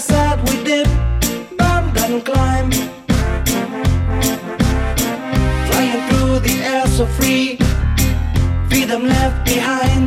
side we dip, bound and climb. Flying through the air so free, freedom left behind.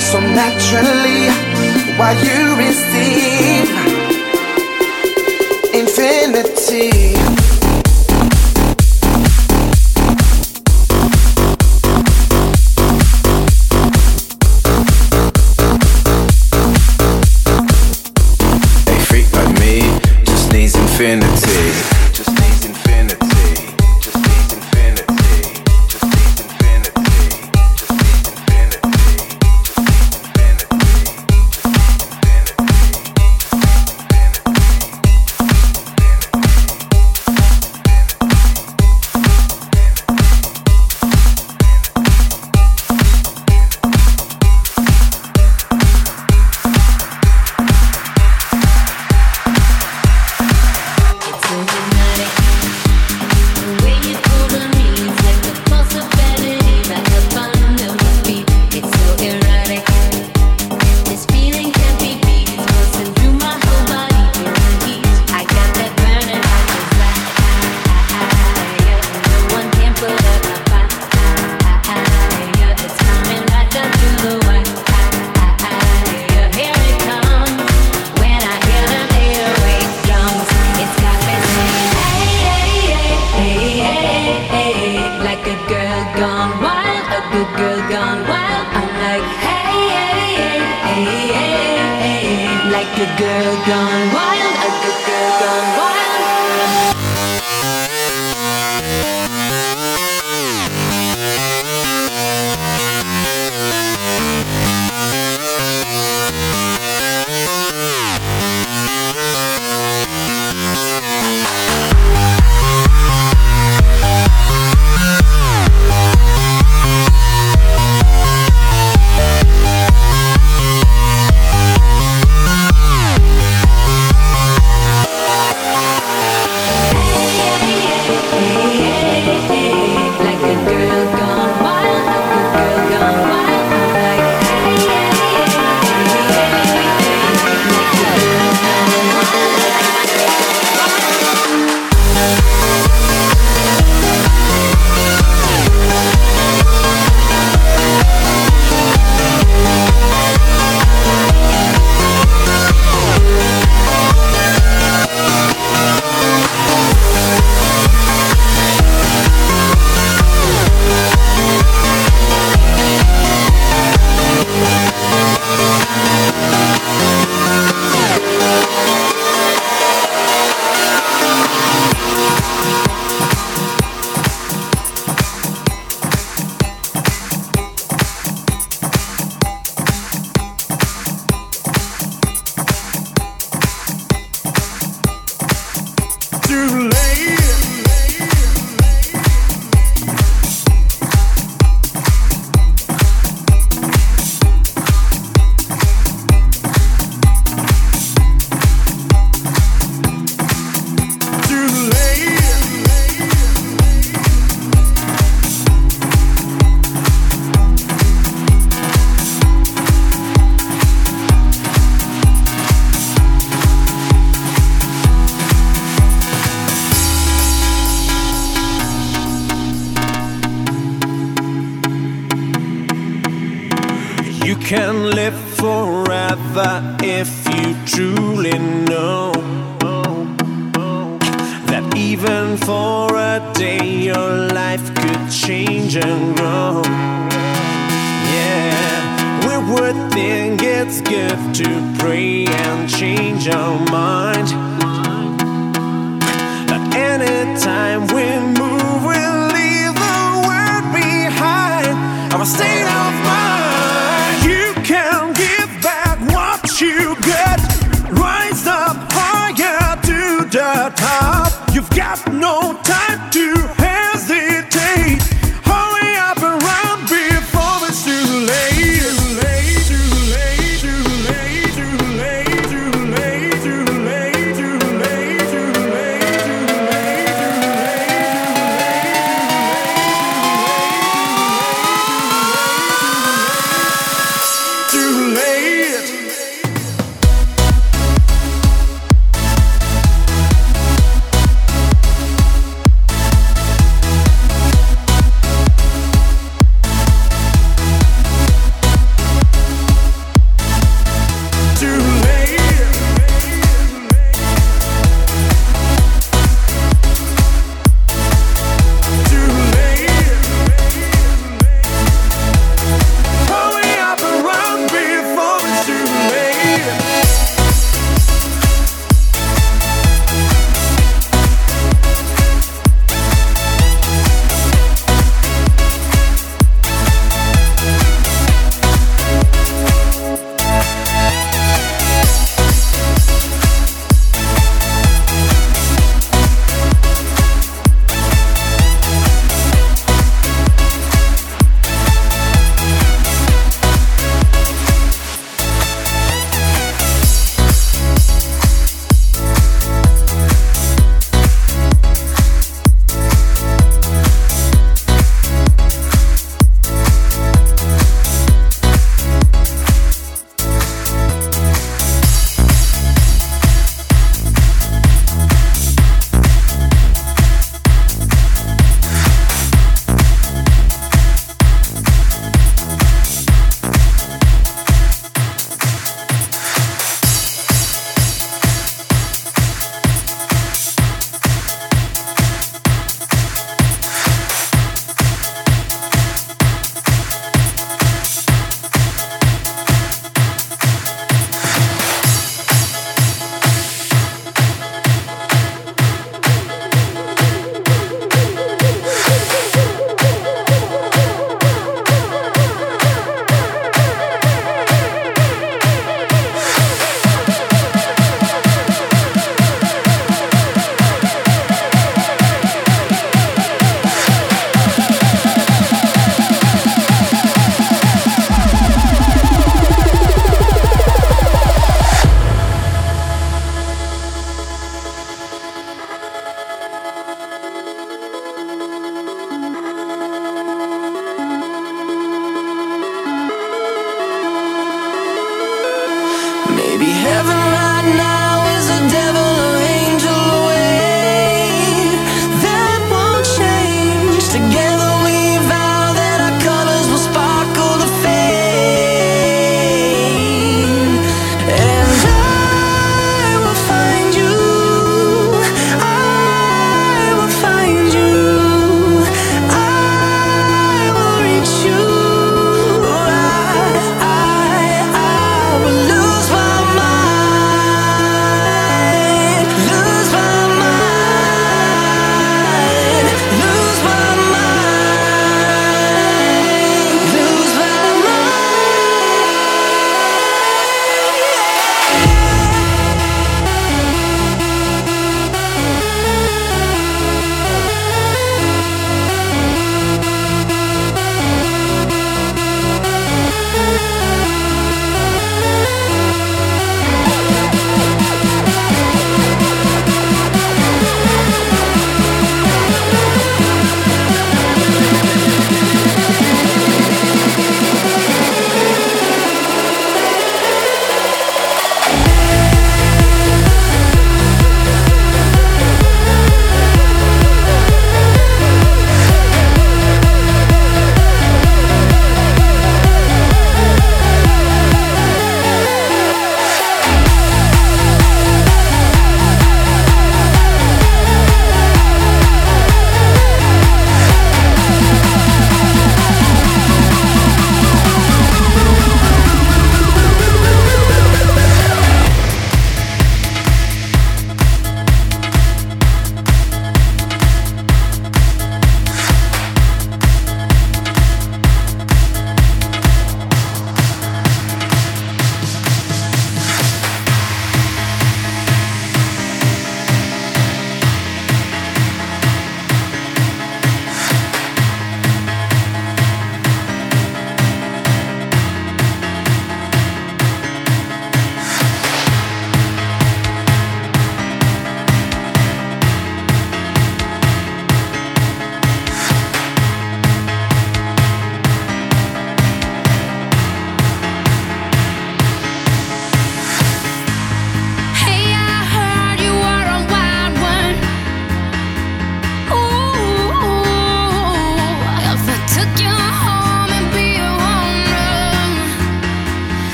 So naturally while you receive be heaven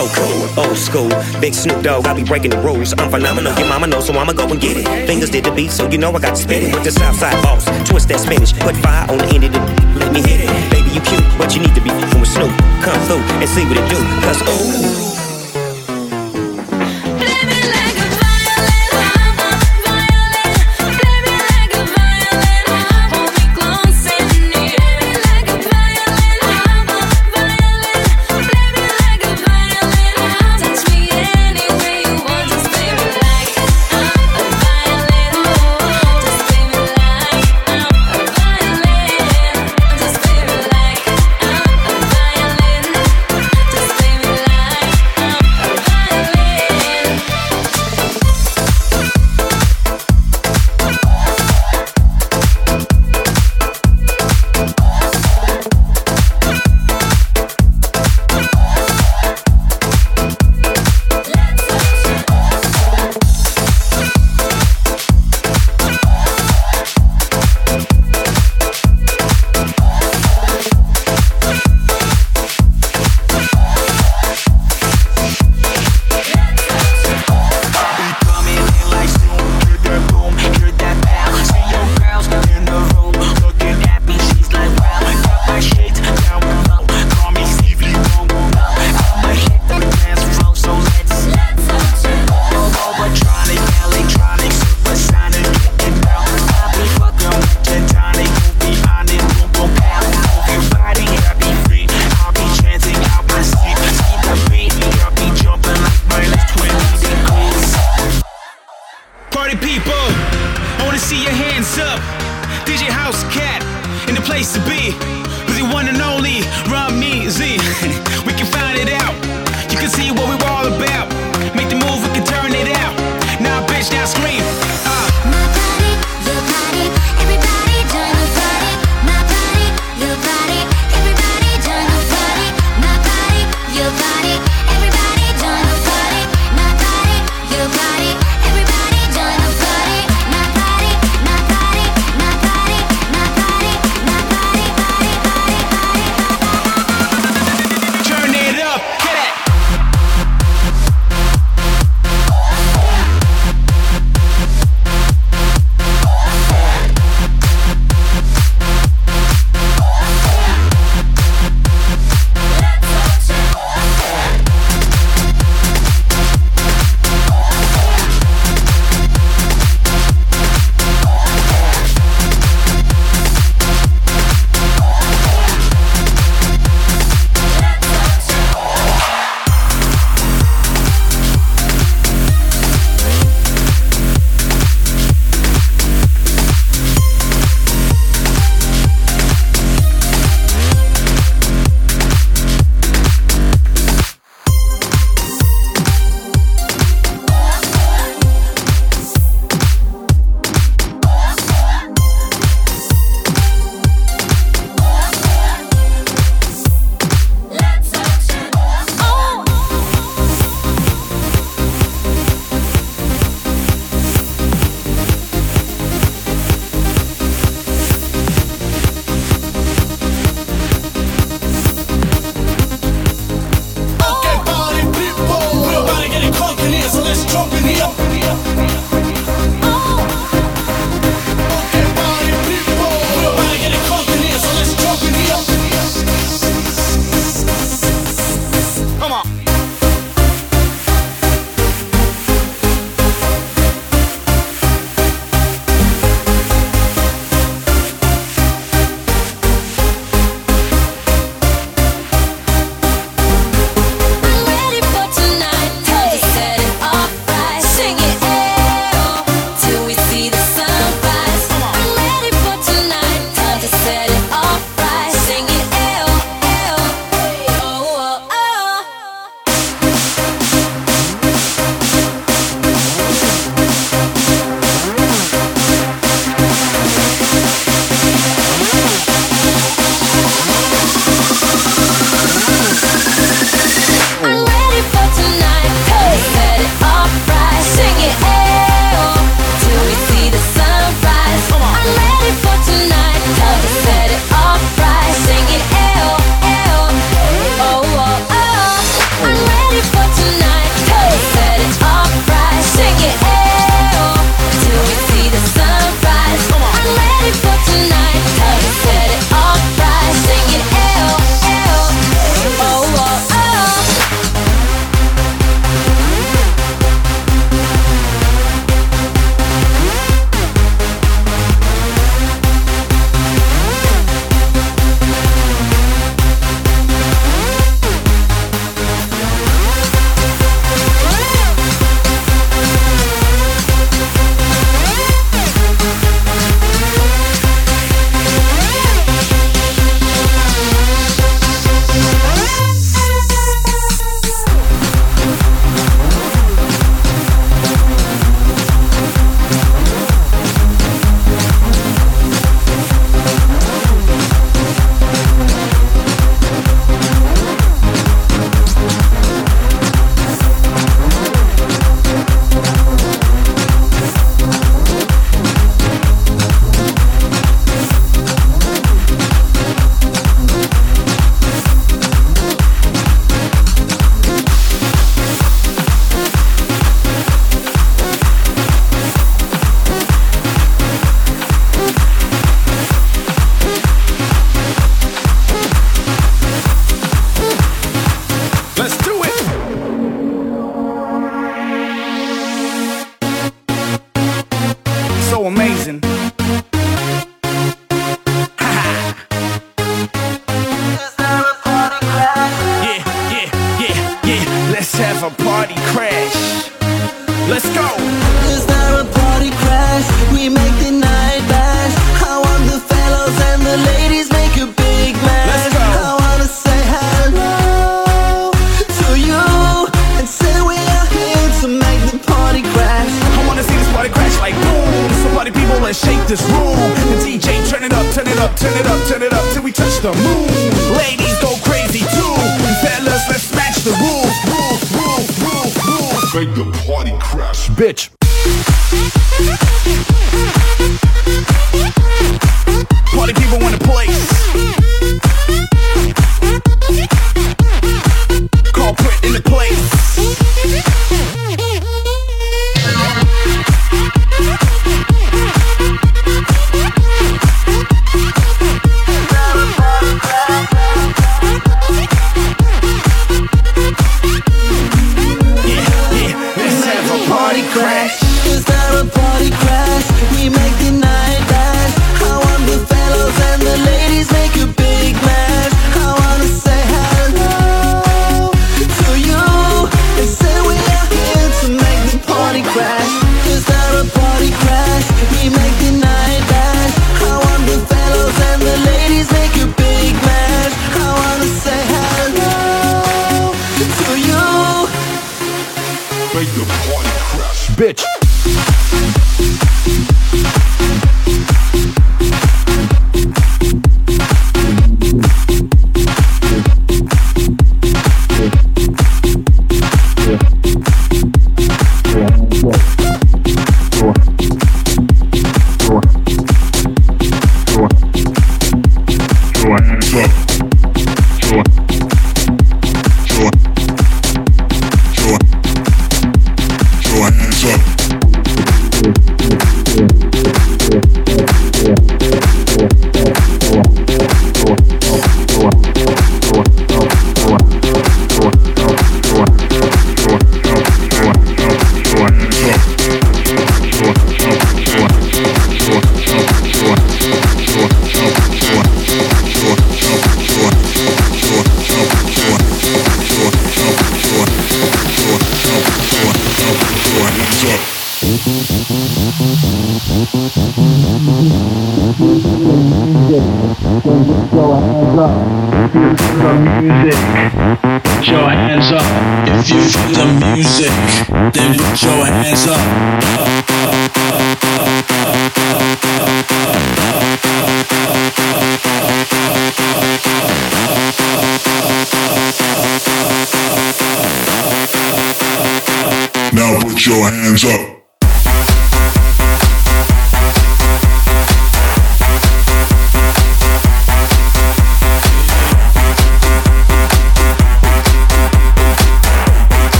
so cool, old school. Big Snoop Dogg, I be breaking the rules. I'm phenomenal, your mama knows, so I'ma go and get it. Fingers did the beat, so you know I got to spit it. With the Southside boss, twist that spinach, put fire on the end of the. Let me hit it, baby. You cute, but you need to be from Snoop. Come through and see what it do, cause ooh.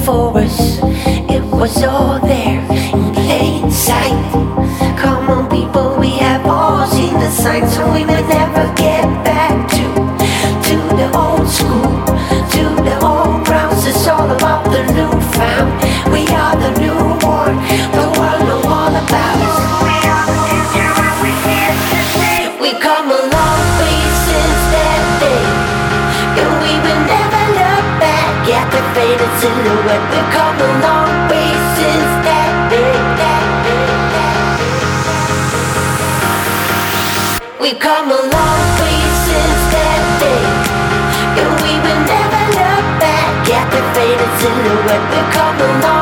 Before us. It was At the faded silhouette.